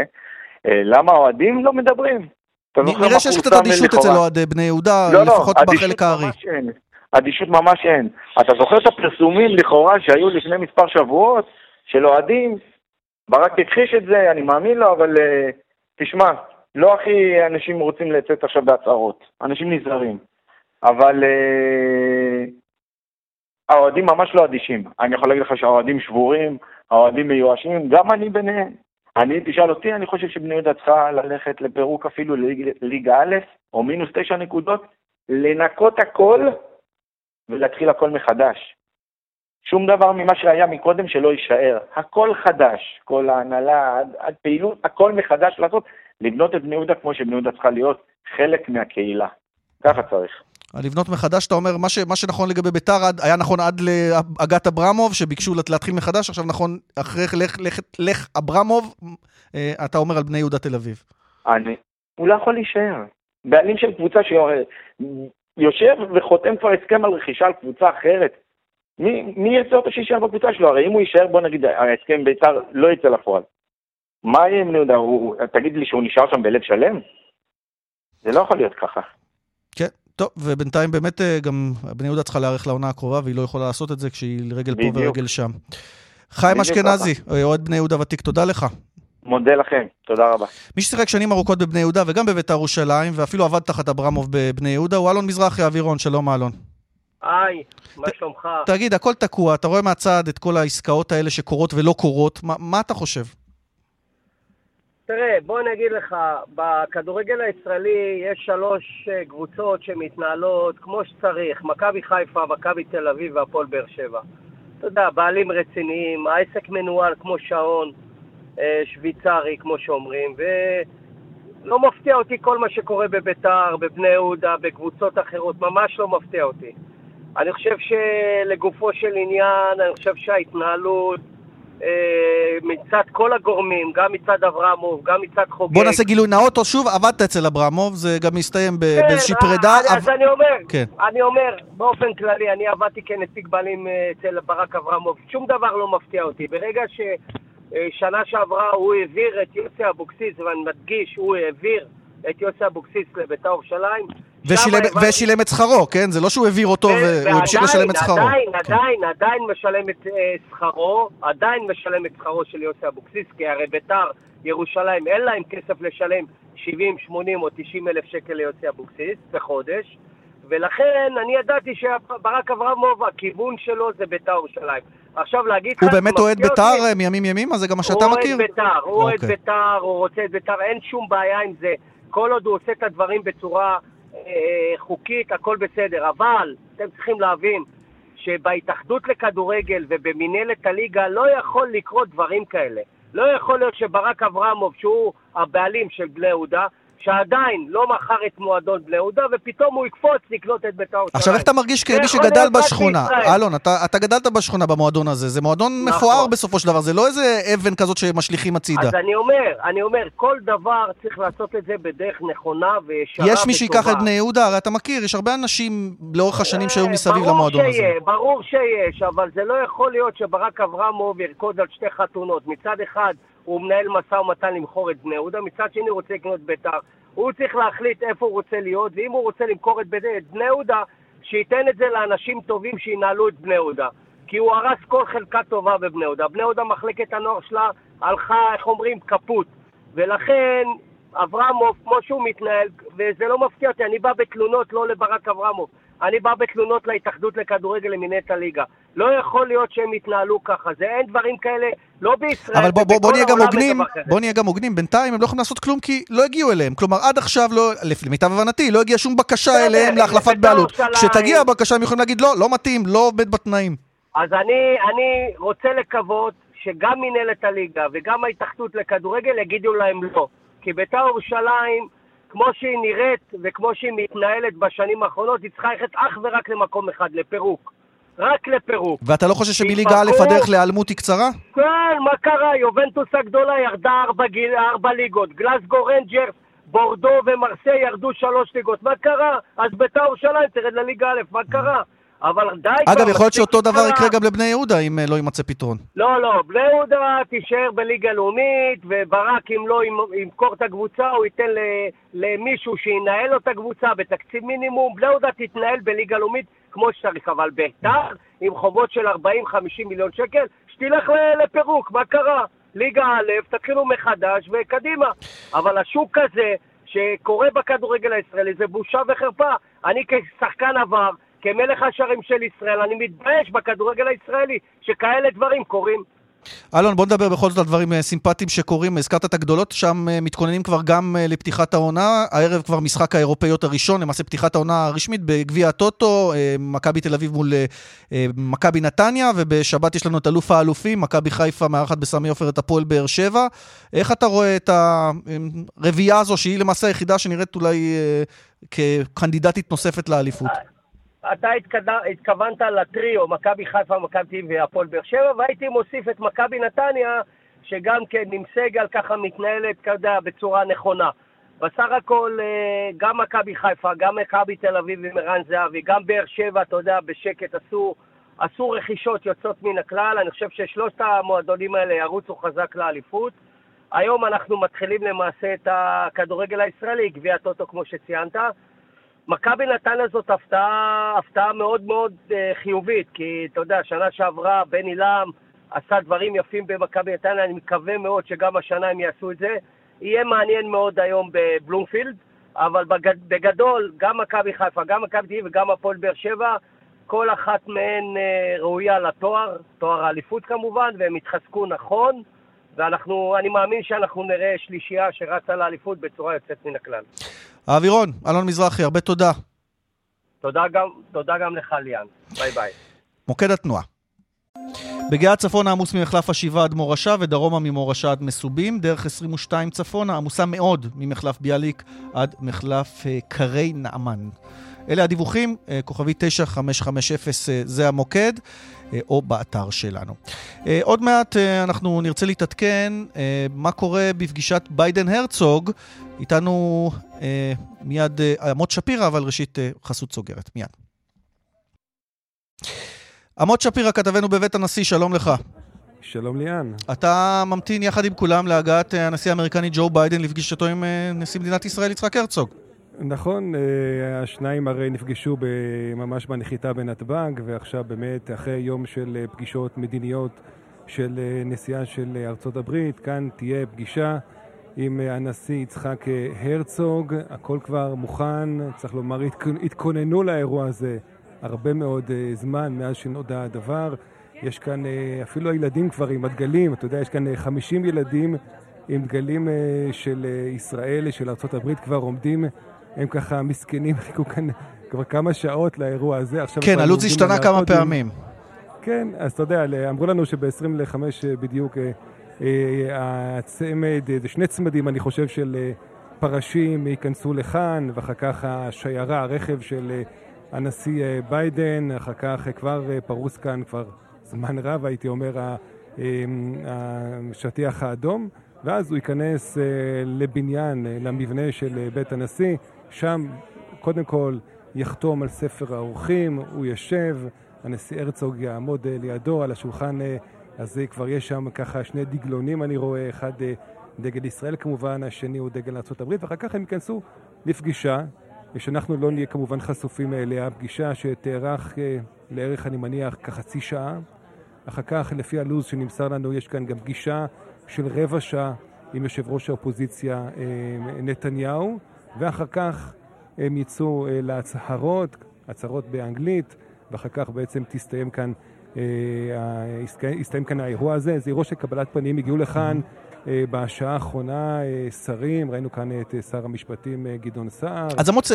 אה, למה האוהדים לא מדברים? נראה שיש קצת אדישות אצל אוהדי בני יהודה, לא, לא לפחות בחלק הארי. אדישות ממש אין. אתה זוכר את הפרסומים לכאורה שהיו לפני מספר שבועות של אוהדים? ברק הכחיש את זה, אני מאמין לו, אבל uh, תשמע, לא הכי אנשים רוצים לצאת עכשיו בהצהרות. אנשים נזהרים. אבל uh, האוהדים ממש לא אדישים. אני יכול להגיד לך שהאוהדים שבורים, האוהדים מיואשים, גם אני ביניהם. אני, תשאל אותי, אני חושב שבני יהודה צריכה ללכת לפירוק אפילו לליגה א', או מינוס תשע נקודות, לנקות הכל ולהתחיל הכל מחדש. שום דבר ממה שהיה מקודם שלא יישאר. הכל חדש, כל ההנהלה, עד, עד פעילות, הכל מחדש לעשות, לבנות את בני יהודה כמו שבני יהודה צריכה להיות חלק מהקהילה. ככה צריך. לבנות מחדש, אתה אומר, מה, ש, מה שנכון לגבי ביתר היה נכון עד להגת אברמוב, שביקשו להתחיל מחדש, עכשיו נכון, אחרי לך, לך, לך אברמוב, אה, אתה אומר על בני יהודה תל אביב. אני, הוא לא יכול להישאר. בעלים של קבוצה שיושב וחותם כבר הסכם על רכישה על קבוצה אחרת. מי, מי ירצה אותו שיישאר בקבוצה שלו? הרי אם הוא יישאר, בוא נגיד, ההסכם ביתר לא יצא לפועל. מה יהיה עם בני יהודה? תגיד לי שהוא נשאר שם בלב שלם? זה לא יכול להיות ככה. טוב, ובינתיים באמת אה, גם בני יהודה צריכה להיערך לעונה הקרובה, והיא לא יכולה לעשות את זה כשהיא רגל פה ורגל שם. חיים אשכנזי, אה, אוהד בני יהודה ותיק, תודה לך. מודה לכם, תודה רבה. מי ששיחק שנים ארוכות בבני יהודה וגם בביתר ירושלים, ואפילו עבד תחת אברמוב בבני יהודה, הוא אלון מזרחי אווירון, שלום אלון. היי, מה שלומך? תגיד, הכל תקוע, אתה רואה מהצד את כל העסקאות האלה שקורות ולא קורות, מה, מה אתה חושב? תראה, בוא אני אגיד לך, בכדורגל הישראלי יש שלוש אה, קבוצות שמתנהלות כמו שצריך, מכבי חיפה, מכבי תל אביב והפועל באר שבע. אתה יודע, בעלים רציניים, העסק מנוהל כמו שעון אה, שוויצרי, כמו שאומרים, ולא מפתיע אותי כל מה שקורה בביתר, בבני יהודה, בקבוצות אחרות, ממש לא מפתיע אותי. אני חושב שלגופו של עניין, אני חושב שההתנהלות מצד כל הגורמים, גם מצד אברמוב, גם מצד חוגג. בוא נעשה גילוי נאות, או שוב, עבדת אצל אברמוב, זה גם מסתיים כן, באיזושהי פרידה. אני, אז אני אומר, כן. אני אומר, באופן כללי, אני עבדתי כנציג בעלים אה, אצל ברק אברמוב, שום דבר לא מפתיע אותי. ברגע ששנה אה, שעברה הוא העביר את יוסי אבוקסיס, ואני מדגיש, הוא העביר את יוסי אבוקסיס לבית"ר ירושלים, ושילם, את שכרו, כן? זה לא שהוא העביר אותו והוא המשיך לשלם את שכרו. עדיין, כן. עדיין, עדיין משלם את אה, שכרו, עדיין משלם את שכרו של יוסי אבוקסיס, כי הרי ביתר ירושלים אין להם כסף לשלם 70, 80 או 90 אלף שקל ליוסי אבוקסיס בחודש, ולכן אני ידעתי שברק אברמוב, הכיוון שלו זה ביתר ירושלים. עכשיו להגיד לך... הוא באמת אוהד. בית"ר אה, מימים ימימה? זה גם מה שאתה מכיר? הוא אוהד בית"ר, הוא אוהד אוקיי. בית"ר, הוא רוצה את בית"ר, אין שום בעיה עם זה. כל עוד הוא עושה את הדברים בצורה חוקית, הכל בסדר. אבל אתם צריכים להבין שבהתאחדות לכדורגל ובמינהלת הליגה לא יכול לקרות דברים כאלה. לא יכול להיות שברק אברמוב, שהוא הבעלים של בני יהודה, שעדיין לא מכר את מועדון בני יהודה, ופתאום הוא יקפוץ לקנות את בית"ר ירושלים. עכשיו, איך אתה מרגיש כמי שגדל בשכונה? אלון, אתה, אתה גדלת בשכונה במועדון הזה, זה מועדון נכון. מפואר בסופו של דבר, זה לא איזה אבן כזאת שמשליכים הצידה. אז אני אומר, אני אומר, כל דבר צריך לעשות את זה בדרך נכונה וישרה יש מי שייקח. את בני יהודה, הרי אתה מכיר, יש הרבה אנשים לאורך השנים שהיו אה, מסביב למועדון הזה. שיהיה, ברור שיש, אבל זה לא יכול להיות שברק אברמוב ירקוד על שתי חתונות. מצד אחד הוא מנהל משא ומתן למכור את בני יהודה, מצד שני הוא רוצה לקנות בית"ר. הוא צריך להחליט איפה הוא רוצה להיות, ואם הוא רוצה למכור את בני יהודה, שייתן את זה לאנשים טובים שינהלו את בני יהודה. כי הוא הרס כל חלקה טובה בבני יהודה. בני יהודה, מחלקת הנוער שלה, הלכה, איך אומרים, קפוט. ולכן, אברמוב, כמו שהוא מתנהל, וזה לא מפתיע אותי, אני בא בתלונות לא לברק אברמוב, אני בא בתלונות להתאחדות לכדורגל למינט הליגה. לא יכול להיות שהם יתנהלו ככה, זה אין דברים כאלה, לא בישראל, אבל בוא, בוא, בוא נהיה גם הוגנים. בוא נהיה גם הוגנים, בינתיים הם לא יכולים לעשות כלום כי לא הגיעו אליהם. כלומר, עד עכשיו, לא, למיטב הבנתי, לא הגיעה שום בקשה אליהם להחלפת בית"ר בעלות. כשתגיע הבקשה הם יכולים להגיד, לא, לא מתאים, לא עומד בתנאים. אז אני, אני רוצה לקוות שגם מנהלת הליגה וגם ההתאחדות לכדורגל יגידו להם לא. כי בית"ר ירושלים, כמו שהיא נראית וכמו שהיא מתנהלת בשנים האחרונות, היא צריכה ללכת אך ורק למקום אחד, לפירוק. רק לפירוק. ואתה לא חושב שמליגה. א' הדרך להיעלמות היא קצרה? כן, מה קרה? יובנטוס הגדולה ירדה ארבע, גיל, ארבע ליגות. גלסגו רנג'רס, בורדו ומרסיי ירדו שלוש ליגות. מה קרה? אז בית"ר ירושלים תרד לליגה א', מה קרה? אבל די אגב, יכול להיות שאותו דבר קרה. יקרה גם לבני יהודה אם אה, לא יימצא פתרון. לא, לא, בני יהודה תישאר בליגה לאומית, וברק אם לא ימ- ימכור את הקבוצה, הוא ייתן למישהו שינהל לו את הקבוצה בתקציב מינימום. בני יהודה תתנהל בליגה לאומית כמו שצריך, אבל בית"ר עם חובות של 40-50 מיליון שקל, שתלך לפירוק, מה קרה? ליגה א', תתחילו מחדש וקדימה. אבל השוק הזה שקורה בכדורגל הישראלי זה בושה וחרפה. אני כשחקן עבר, כמלך השערים של ישראל, אני מתבייש בכדורגל הישראלי שכאלה דברים קורים. אלון, בוא נדבר בכל זאת על דברים אה, סימפטיים שקורים. הזכרת את הגדולות, שם אה, מתכוננים כבר גם אה, לפתיחת העונה. הערב כבר משחק האירופאיות הראשון, למעשה פתיחת העונה הרשמית בגביע הטוטו, מכבי תל אביב מול מכבי נתניה, ובשבת יש לנו את אלוף האלופים, מכבי חיפה מארחת בסמי עופר את הפועל באר שבע. איך אתה רואה את הרביעייה הזו, שהיא למעשה היחידה שנראית אולי כקנדידטית נוספת לאליפות? אתה התקד... התכוונת לטריו, מכבי חיפה, מכבי תל אביב והפועל באר שבע, והייתי מוסיף את מכבי נתניה, שגם כן עם סגל ככה מתנהלת, אתה יודע, בצורה נכונה. בסך הכל, אה, גם מכבי חיפה, גם מכבי תל אביב עם ערן זהבי, גם באר שבע, אתה יודע, בשקט עשו, עשו רכישות יוצאות מן הכלל. אני חושב ששלושת המועדונים האלה ירוצו חזק לאליפות. היום אנחנו מתחילים למעשה את הכדורגל הישראלי, גביע הטוטו כמו שציינת. מכבי נתניה זאת הפתעה, הפתעה מאוד מאוד אה, חיובית, כי אתה יודע, שנה שעברה בני לעם עשה דברים יפים במכבי נתניה, אני מקווה מאוד שגם השנה הם יעשו את זה. יהיה מעניין מאוד היום בבלומפילד, אבל בגד, בגדול, גם מכבי חיפה, גם מכבי תל אביב וגם הפועל באר שבע, כל אחת מהן אה, ראויה לתואר, תואר האליפות כמובן, והם יתחזקו נכון, ואנחנו, אני מאמין שאנחנו נראה שלישייה שרצה לאליפות בצורה יוצאת מן הכלל. האווירון, אלון מזרחי, הרבה תודה. תודה גם, תודה גם לך, ליאן. ביי ביי. מוקד התנועה. בגאה צפונה עמוס ממחלף השבעה עד מורשה ודרומה ממורשה עד מסובים, דרך 22 צפונה עמוסה מאוד ממחלף ביאליק עד מחלף אה, קרי נעמן. אלה הדיווחים, אה, כוכבי 9550 אה, זה המוקד, או באתר שלנו. אה, עוד מעט אה, אנחנו נרצה להתעדכן אה, מה קורה בפגישת ביידן-הרצוג. איתנו אה, מיד אה, עמות שפירא, אבל ראשית אה, חסות סוגרת. מיד. עמות שפירא, כתבנו בבית הנשיא, שלום לך. שלום ליאן. אתה ממתין יחד עם כולם להגעת אה, הנשיא האמריקני ג'ו ביידן לפגישתו עם אה, נשיא מדינת ישראל יצחק הרצוג. נכון, אה, השניים הרי נפגשו ממש בנחיתה בנתב"ג, ועכשיו באמת, אחרי יום של אה, פגישות מדיניות של אה, נשיאה של ארצות הברית, כאן תהיה פגישה עם הנשיא יצחק הרצוג, הכל כבר מוכן, צריך לומר, התכוננו לאירוע הזה הרבה מאוד זמן מאז שנודע הדבר. יש כאן אפילו הילדים כבר עם הדגלים, אתה יודע, יש כאן 50 ילדים עם דגלים של ישראל, של הברית, כבר עומדים הם ככה מסכנים, <laughs> חיכו כאן כבר כמה שעות לאירוע הזה. כן, הלו"ז השתנה כמה פעמים. כן, אז אתה יודע, אמרו לנו שב-25 אה, בדיוק אה, אה, הצמד, זה שני צמדים, אני חושב, של פרשים ייכנסו לכאן, ואחר כך השיירה, הרכב של הנשיא ביידן, אחר כך כבר פרוס כאן כבר זמן רב, הייתי אומר, השטיח האדום, ואז הוא ייכנס לבניין, למבנה של בית הנשיא. שם קודם כל יחתום על ספר האורחים, הוא יושב, הנשיא הרצוג יעמוד אה, לידו על השולחן אה, הזה, כבר יש שם ככה שני דגלונים אני רואה, אחד אה, דגל ישראל כמובן, השני הוא דגל ארה"ב, ואחר כך הם ייכנסו לפגישה, שאנחנו לא נהיה כמובן חשופים אליה, פגישה שתארך לערך, אני מניח, כחצי שעה. אחר כך, לפי הלו"ז שנמסר לנו, יש כאן גם פגישה של רבע שעה עם יושב ראש האופוזיציה נתניהו. ואחר כך הם יצאו אה, להצהרות, הצהרות באנגלית, ואחר כך בעצם תסתיים כאן, אה, יסתיים כאן האירוע הזה. זה אירוע של קבלת פנים, הגיעו לכאן אה, בשעה האחרונה שרים, ראינו כאן את שר המשפטים גדעון סער. אז אמוץ,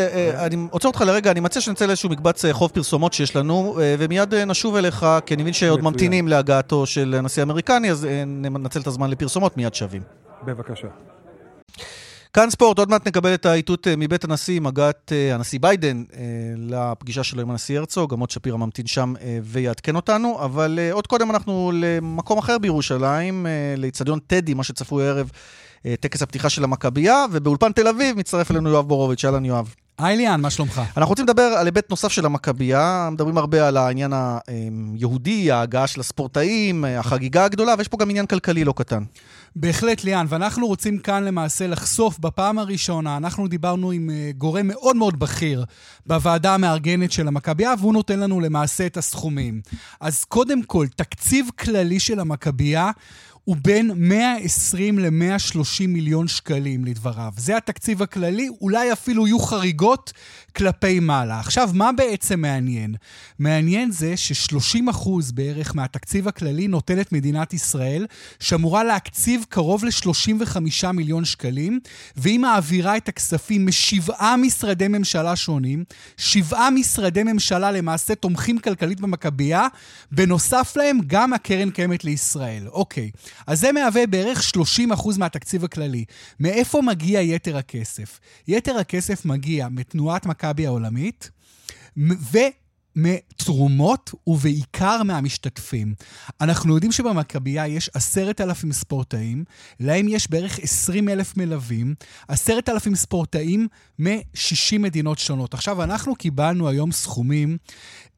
אני עוצר אותך לרגע, אני מציע שנצא לאיזשהו מקבץ חוב פרסומות שיש לנו, ומיד נשוב אליך, כי אני מבין שעוד ממתינים להגעתו של הנשיא האמריקני, אז ננצל את הזמן לפרסומות, מיד שווים. בבקשה. כאן ספורט, עוד מעט נקבל את האיתות אה, מבית הנשיא עם הגעת אה, הנשיא ביידן אה, לפגישה שלו עם הנשיא הרצוג, עמוד שפירא ממתין שם ויעדכן אותנו, אבל עוד קודם אנחנו למקום אחר בירושלים, לאיצטדיון טדי, מה שצפוי הערב, טקס הפתיחה של המכבייה, ובאולפן תל אביב מצטרף אלינו יואב בורוביץ', אהלן יואב. היי ליאן, מה שלומך? אנחנו רוצים לדבר על היבט נוסף של המכבייה, מדברים הרבה על העניין היהודי, ההגעה של הספורטאים, החגיגה הגדולה, ויש פה גם עניין כלכלי לא קטן. בהחלט, ליאן, ואנחנו רוצים כאן למעשה לחשוף בפעם הראשונה, אנחנו דיברנו עם אה, גורם מאוד מאוד בכיר בוועדה המארגנת של המכבייה, והוא נותן לנו למעשה את הסכומים. אז קודם כל, תקציב כללי של המכבייה הוא בין 120 ל-130 מיליון שקלים, לדבריו. זה התקציב הכללי, אולי אפילו יהיו חריגות כלפי מעלה. עכשיו, מה בעצם מעניין? מעניין זה ש-30 אחוז בערך מהתקציב הכללי נותנת מדינת ישראל, שאמורה להקציב קרוב ל-35 מיליון שקלים, והיא מעבירה את הכספים משבעה משרדי ממשלה שונים. שבעה משרדי ממשלה למעשה תומכים כלכלית במכבייה, בנוסף להם גם הקרן קיימת לישראל. אוקיי. אז זה מהווה בערך 30% מהתקציב הכללי. מאיפה מגיע יתר הכסף? יתר הכסף מגיע מתנועת מכבי העולמית, ו... מתרומות ובעיקר מהמשתתפים. אנחנו יודעים שבמכבייה יש עשרת אלפים ספורטאים, להם יש בערך עשרים אלף מלווים, עשרת אלפים ספורטאים מ-60 מדינות שונות. עכשיו, אנחנו קיבלנו היום סכומים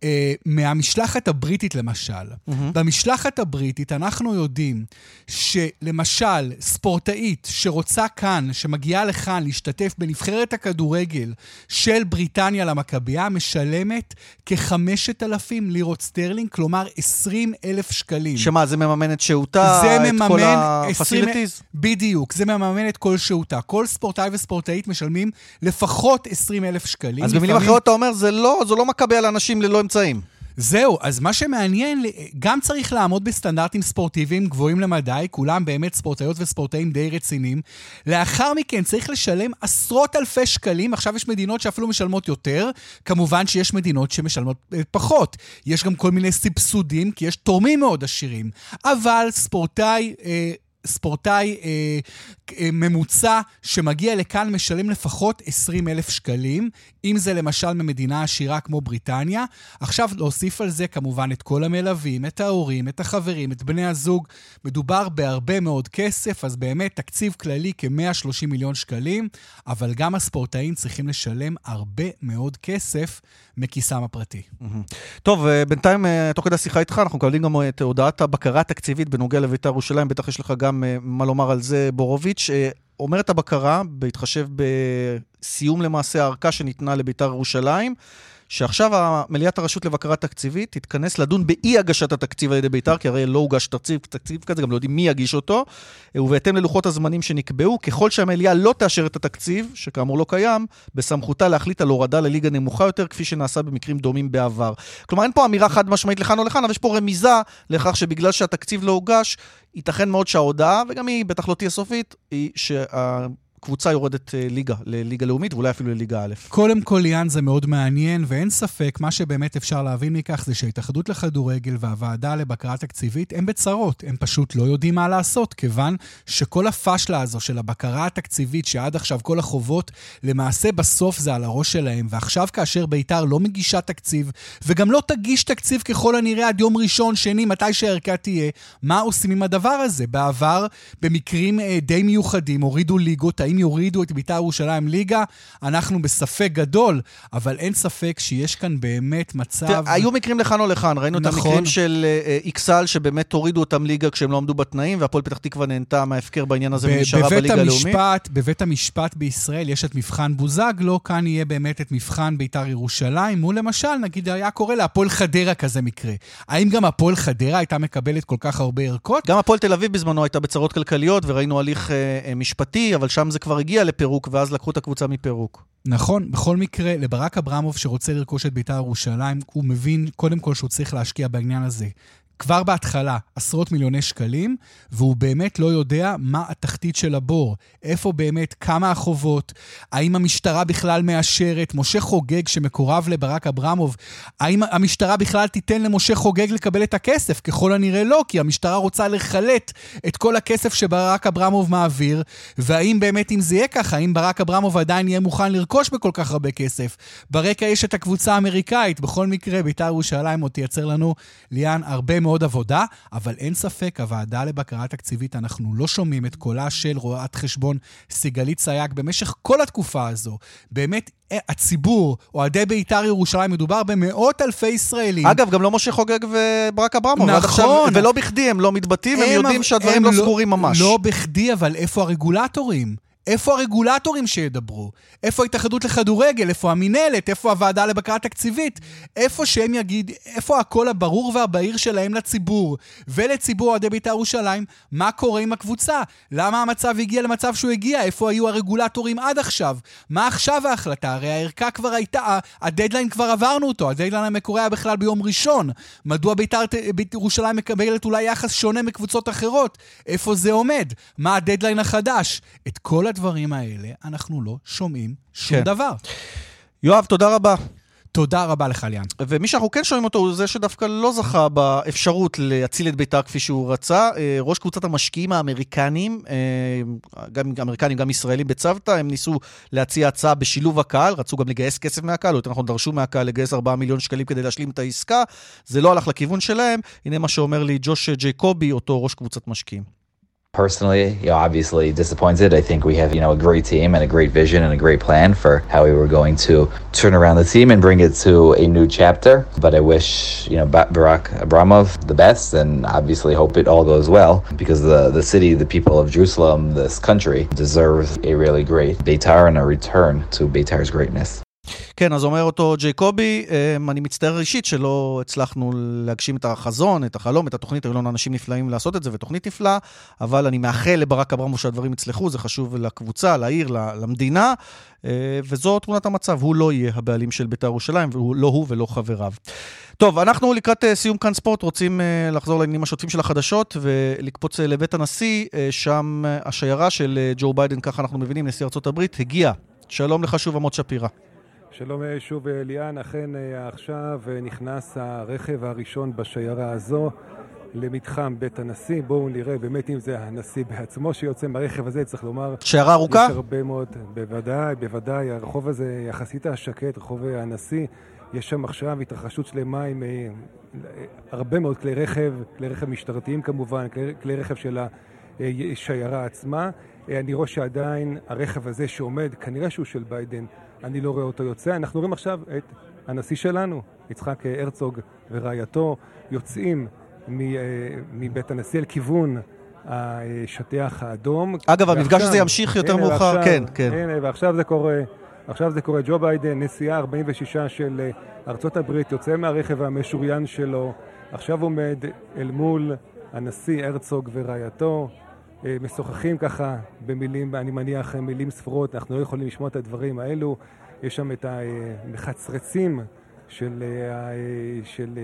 אה, מהמשלחת הבריטית למשל. Mm-hmm. במשלחת הבריטית אנחנו יודעים שלמשל ספורטאית שרוצה כאן, שמגיעה לכאן להשתתף בנבחרת הכדורגל של בריטניה למכבייה, משלמת כ-5,000 לירות סטרלינג, כלומר 20 אלף שקלים. שמה, זה מממן את שהותה, את כל ה facilities? בדיוק, זה מממן את כל שהותה. כל ספורטאי וספורטאית משלמים לפחות 20 אלף שקלים. אז במילים אחרות אתה אומר, זה לא, זו לא מכבי על אנשים ללא אמצעים. זהו, אז מה שמעניין, גם צריך לעמוד בסטנדרטים ספורטיביים גבוהים למדי, כולם באמת ספורטאיות וספורטאים די רציניים. לאחר מכן צריך לשלם עשרות אלפי שקלים, עכשיו יש מדינות שאפילו משלמות יותר, כמובן שיש מדינות שמשלמות אה, פחות. יש גם כל מיני סבסודים, כי יש תורמים מאוד עשירים. אבל ספורטאי... אה, ספורטאי אה, אה, ממוצע שמגיע לכאן משלם לפחות 20 אלף שקלים, אם זה למשל ממדינה עשירה כמו בריטניה. עכשיו להוסיף על זה כמובן את כל המלווים, את ההורים, את החברים, את בני הזוג. מדובר בהרבה מאוד כסף, אז באמת תקציב כללי כ-130 מיליון שקלים, אבל גם הספורטאים צריכים לשלם הרבה מאוד כסף מכיסם הפרטי. טוב, אה, בינתיים, אה, תוך כדי השיחה איתך, אנחנו מקבלים גם את הודעת הבקרה התקציבית בנוגע לבית"ר ירושלים, בטח יש לך גם מה לומר על זה, בורוביץ'. אומרת הבקרה, בהתחשב בסיום למעשה הארכה שניתנה לביתר ירושלים, שעכשיו מליאת הרשות לבקרה תקציבית תתכנס לדון באי הגשת התקציב על ידי בית"ר, כי הרי לא הוגש תקציב, תקציב כזה, גם לא יודעים מי יגיש אותו, ובהתאם ללוחות הזמנים שנקבעו, ככל שהמליאה לא תאשר את התקציב, שכאמור לא קיים, בסמכותה להחליט על הורדה לליגה נמוכה יותר, כפי שנעשה במקרים דומים בעבר. כלומר, אין פה אמירה חד משמעית לכאן או לכאן, אבל יש פה רמיזה לכך שבגלל שהתקציב לא הוגש, ייתכן מאוד שההודעה, וגם היא בטח לא תהיה סופית, היא שה... קבוצה יורדת אה, ליגה, לליגה לאומית, ואולי אפילו לליגה א'. קודם כל, ליאן, זה מאוד מעניין, ואין ספק, מה שבאמת אפשר להבין מכך זה שההתאחדות לכדורגל והוועדה לבקרה תקציבית הם בצרות, הם פשוט לא יודעים מה לעשות, כיוון שכל הפשלה הזו של הבקרה התקציבית, שעד עכשיו כל החובות, למעשה בסוף זה על הראש שלהם, ועכשיו כאשר ביתר לא מגישה תקציב, וגם לא תגיש תקציב ככל הנראה עד יום ראשון, שני, מתי שהערכה תהיה, מה עושים עם הדבר הזה? בעבר, במקרים אה, די מיוחדים, הורידו ליגות, האם יורידו את בית"ר ירושלים ליגה, אנחנו בספק גדול, אבל אין ספק שיש כאן באמת מצב... תראה, היו מקרים לכאן או לכאן, ראינו נכון. את המקרים של אה, איקסל, שבאמת הורידו אותם ליגה כשהם לא עמדו בתנאים, והפועל פתח תקווה נהנתה מההפקר בעניין הזה ונשארה בליגה הלאומית. בבית המשפט בישראל יש את מבחן בוזגלו, כאן יהיה באמת את מבחן בית"ר ירושלים, הוא למשל, נגיד, היה קורא להפועל חדרה כזה מקרה. האם גם הפועל חדרה הייתה מקבלת כל כך הרבה ערכות? גם הפועל תל אביב בזמנו הייתה בצרות כלכליות, וראינו הליך אה, אה משפטי, אבל שם זה כבר הגיע לפירוק, ואז לקחו את הקבוצה מפירוק. נכון, בכל מקרה, לברק אברמוב שרוצה לרכוש את בית"ר ירושלים, הוא מבין קודם כל שהוא צריך להשקיע בעניין הזה. כבר בהתחלה עשרות מיליוני שקלים, והוא באמת לא יודע מה התחתית של הבור. איפה באמת, כמה החובות, האם המשטרה בכלל מאשרת, משה חוגג שמקורב לברק אברמוב, האם המשטרה בכלל תיתן למשה חוגג לקבל את הכסף? ככל הנראה לא, כי המשטרה רוצה לחלט את כל הכסף שברק אברמוב מעביר, והאם באמת אם זה יהיה ככה, האם ברק אברמוב עדיין יהיה מוכן לרכוש בכל כך הרבה כסף? ברקע יש את הקבוצה האמריקאית, בכל מקרה, בית"ר ירושלים עוד תייצר לנו, ליאן, הרבה מאוד... מאוד עבודה, אבל אין ספק, הוועדה לבקרה תקציבית, אנחנו לא שומעים את קולה של רואת חשבון סיגלית סייג במשך כל התקופה הזו. באמת, אה, הציבור, אוהדי בית"ר ירושלים, מדובר במאות אלפי ישראלים. אגב, גם לא משה חוגג וברק אברמוב. נכון. עכשיו, ולא בכדי, הם לא מתבטאים, הם, הם יודעים שהדברים הם לא, לא סגורים ממש. לא בכדי, אבל איפה הרגולטורים? איפה הרגולטורים שידברו? איפה ההתאחדות לכדורגל? איפה המינהלת? איפה הוועדה לבקרה תקציבית? איפה שהם יגיד, איפה הקול הברור והבהיר שלהם לציבור ולציבור אוהדי בית"ר ירושלים, מה קורה עם הקבוצה? למה המצב הגיע למצב שהוא הגיע? איפה היו הרגולטורים עד עכשיו? מה עכשיו ההחלטה? הרי הערכה כבר הייתה, הדדליין כבר עברנו אותו, הדדליין המקורי היה בכלל ביום ראשון. מדוע בית"ר ירושלים מקבלת אולי יחס שונה מקבוצות אחרות? איפה זה עומד? מה הדדליין החדש? את כל הדברים האלה אנחנו לא שומעים שום כן. דבר. יואב, תודה רבה. תודה רבה לך, ליאן. ומי שאנחנו כן שומעים אותו הוא זה שדווקא לא זכה באפשרות להציל את בית"ר כפי שהוא רצה. אה, ראש קבוצת המשקיעים האמריקנים, אה, גם אמריקנים, גם ישראלים בצוותא, הם ניסו להציע הצעה בשילוב הקהל, רצו גם לגייס כסף מהקהל, או יותר נכון דרשו מהקהל לגייס 4 מיליון שקלים כדי להשלים את העסקה. זה לא הלך לכיוון שלהם. הנה מה שאומר לי ג'וש ג'ייקובי, אותו ראש קבוצת משקיעים. Personally, you know, obviously disappointed. I think we have, you know, a great team and a great vision and a great plan for how we were going to turn around the team and bring it to a new chapter. But I wish, you know, Barack Abramov the best and obviously hope it all goes well because the, the city, the people of Jerusalem, this country deserves a really great Beitar and a return to Beitar's greatness. כן, אז אומר אותו ג'ייקובי, אמ, אני מצטער אישית שלא הצלחנו להגשים את החזון, את החלום, את התוכנית, היו לנו אנשים נפלאים לעשות את זה, ותוכנית נפלאה, אבל אני מאחל לברק אברמו שהדברים יצלחו, זה חשוב לקבוצה, לעיר, למדינה, אה, וזו תמונת המצב, הוא לא יהיה הבעלים של בית"ר ירושלים, לא הוא ולא חבריו. טוב, אנחנו לקראת אה, סיום כאן ספורט, רוצים אה, לחזור לעניינים השוטפים של החדשות ולקפוץ לבית הנשיא, שם השיירה של ג'ו ביידן, ככה אנחנו מבינים, נשיא ארה"ב, הגיעה. שלום לך שוב, עמוד שפירא. שלום אה, שוב אה, ליאן, אכן אה, עכשיו נכנס הרכב הראשון בשיירה הזו למתחם בית הנשיא. בואו נראה באמת אם זה הנשיא בעצמו שיוצא מהרכב הזה, צריך לומר... שיירה ארוכה? יש הרבה מאוד, בוודאי, בוודאי. הרחוב הזה יחסית השקט, רחוב הנשיא. יש שם עכשיו התרחשות שלמה עם הרבה מאוד כלי רכב, כלי רכב משטרתיים כמובן, כלי, כלי רכב של השיירה עצמה. אני רואה שעדיין הרכב הזה שעומד, כנראה שהוא של ביידן, אני לא רואה אותו יוצא. אנחנו רואים עכשיו את הנשיא שלנו, יצחק הרצוג ורעייתו, יוצאים מבית הנשיא אל כיוון השטיח האדום. אגב, המפגש הזה ימשיך יותר מאוחר, כן, כן. הנה, ועכשיו זה קורה. עכשיו זה קורה, ג'ו ביידן, נשיאה 46 של אה, ארצות הברית, יוצא מהרכב המשוריין שלו, עכשיו עומד אל מול הנשיא הרצוג ורעייתו, אה, משוחחים ככה במילים, אני מניח מילים ספורות, אנחנו לא יכולים לשמוע את הדברים האלו, יש שם את המחצרצים של, אה, של,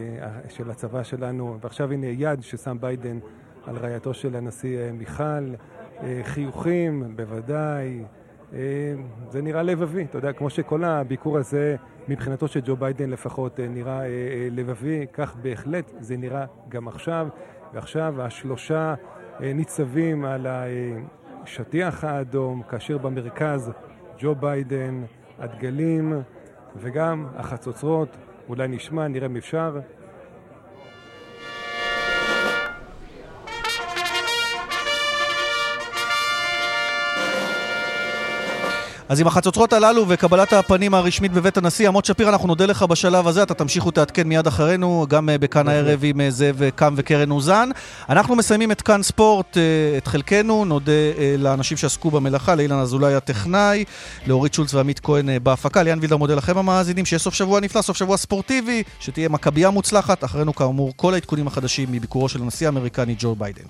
של הצבא שלנו, ועכשיו הנה יד ששם ביידן על רעייתו של הנשיא מיכל, חיוכים, בוודאי. אה, זה נראה לבבי, אתה יודע, כמו שכל הביקור הזה, מבחינתו של ג'ו ביידן לפחות, אה, נראה אה, לבבי, כך בהחלט זה נראה גם עכשיו. ועכשיו השלושה ניצבים על השטיח האדום, כאשר במרכז ג'ו ביידן, הדגלים וגם החצוצרות. אולי נשמע, נראה אם אפשר. אז עם החצוצרות הללו וקבלת הפנים הרשמית בבית הנשיא, עמוס שפיר, אנחנו נודה לך בשלב הזה, אתה תמשיך ותעדכן מיד אחרינו, גם אה, בכאן הערב עם אה, זאב קם וקרן אוזן. אנחנו מסיימים את כאן ספורט, אה, את חלקנו, נודה לאנשים שעסקו במלאכה, לאילן אזולאי הטכנאי, לאורית שולץ ועמית כהן בהפקה, ליאן וילדאו מודה לכם המאזינים, שיהיה סוף שבוע נפלא, סוף שבוע ספורטיבי, שתהיה מכבייה מוצלחת, אחרינו כאמור כל העדכונים החדשים מביקורו של הנשיא האמריקני ג'ו ביידן.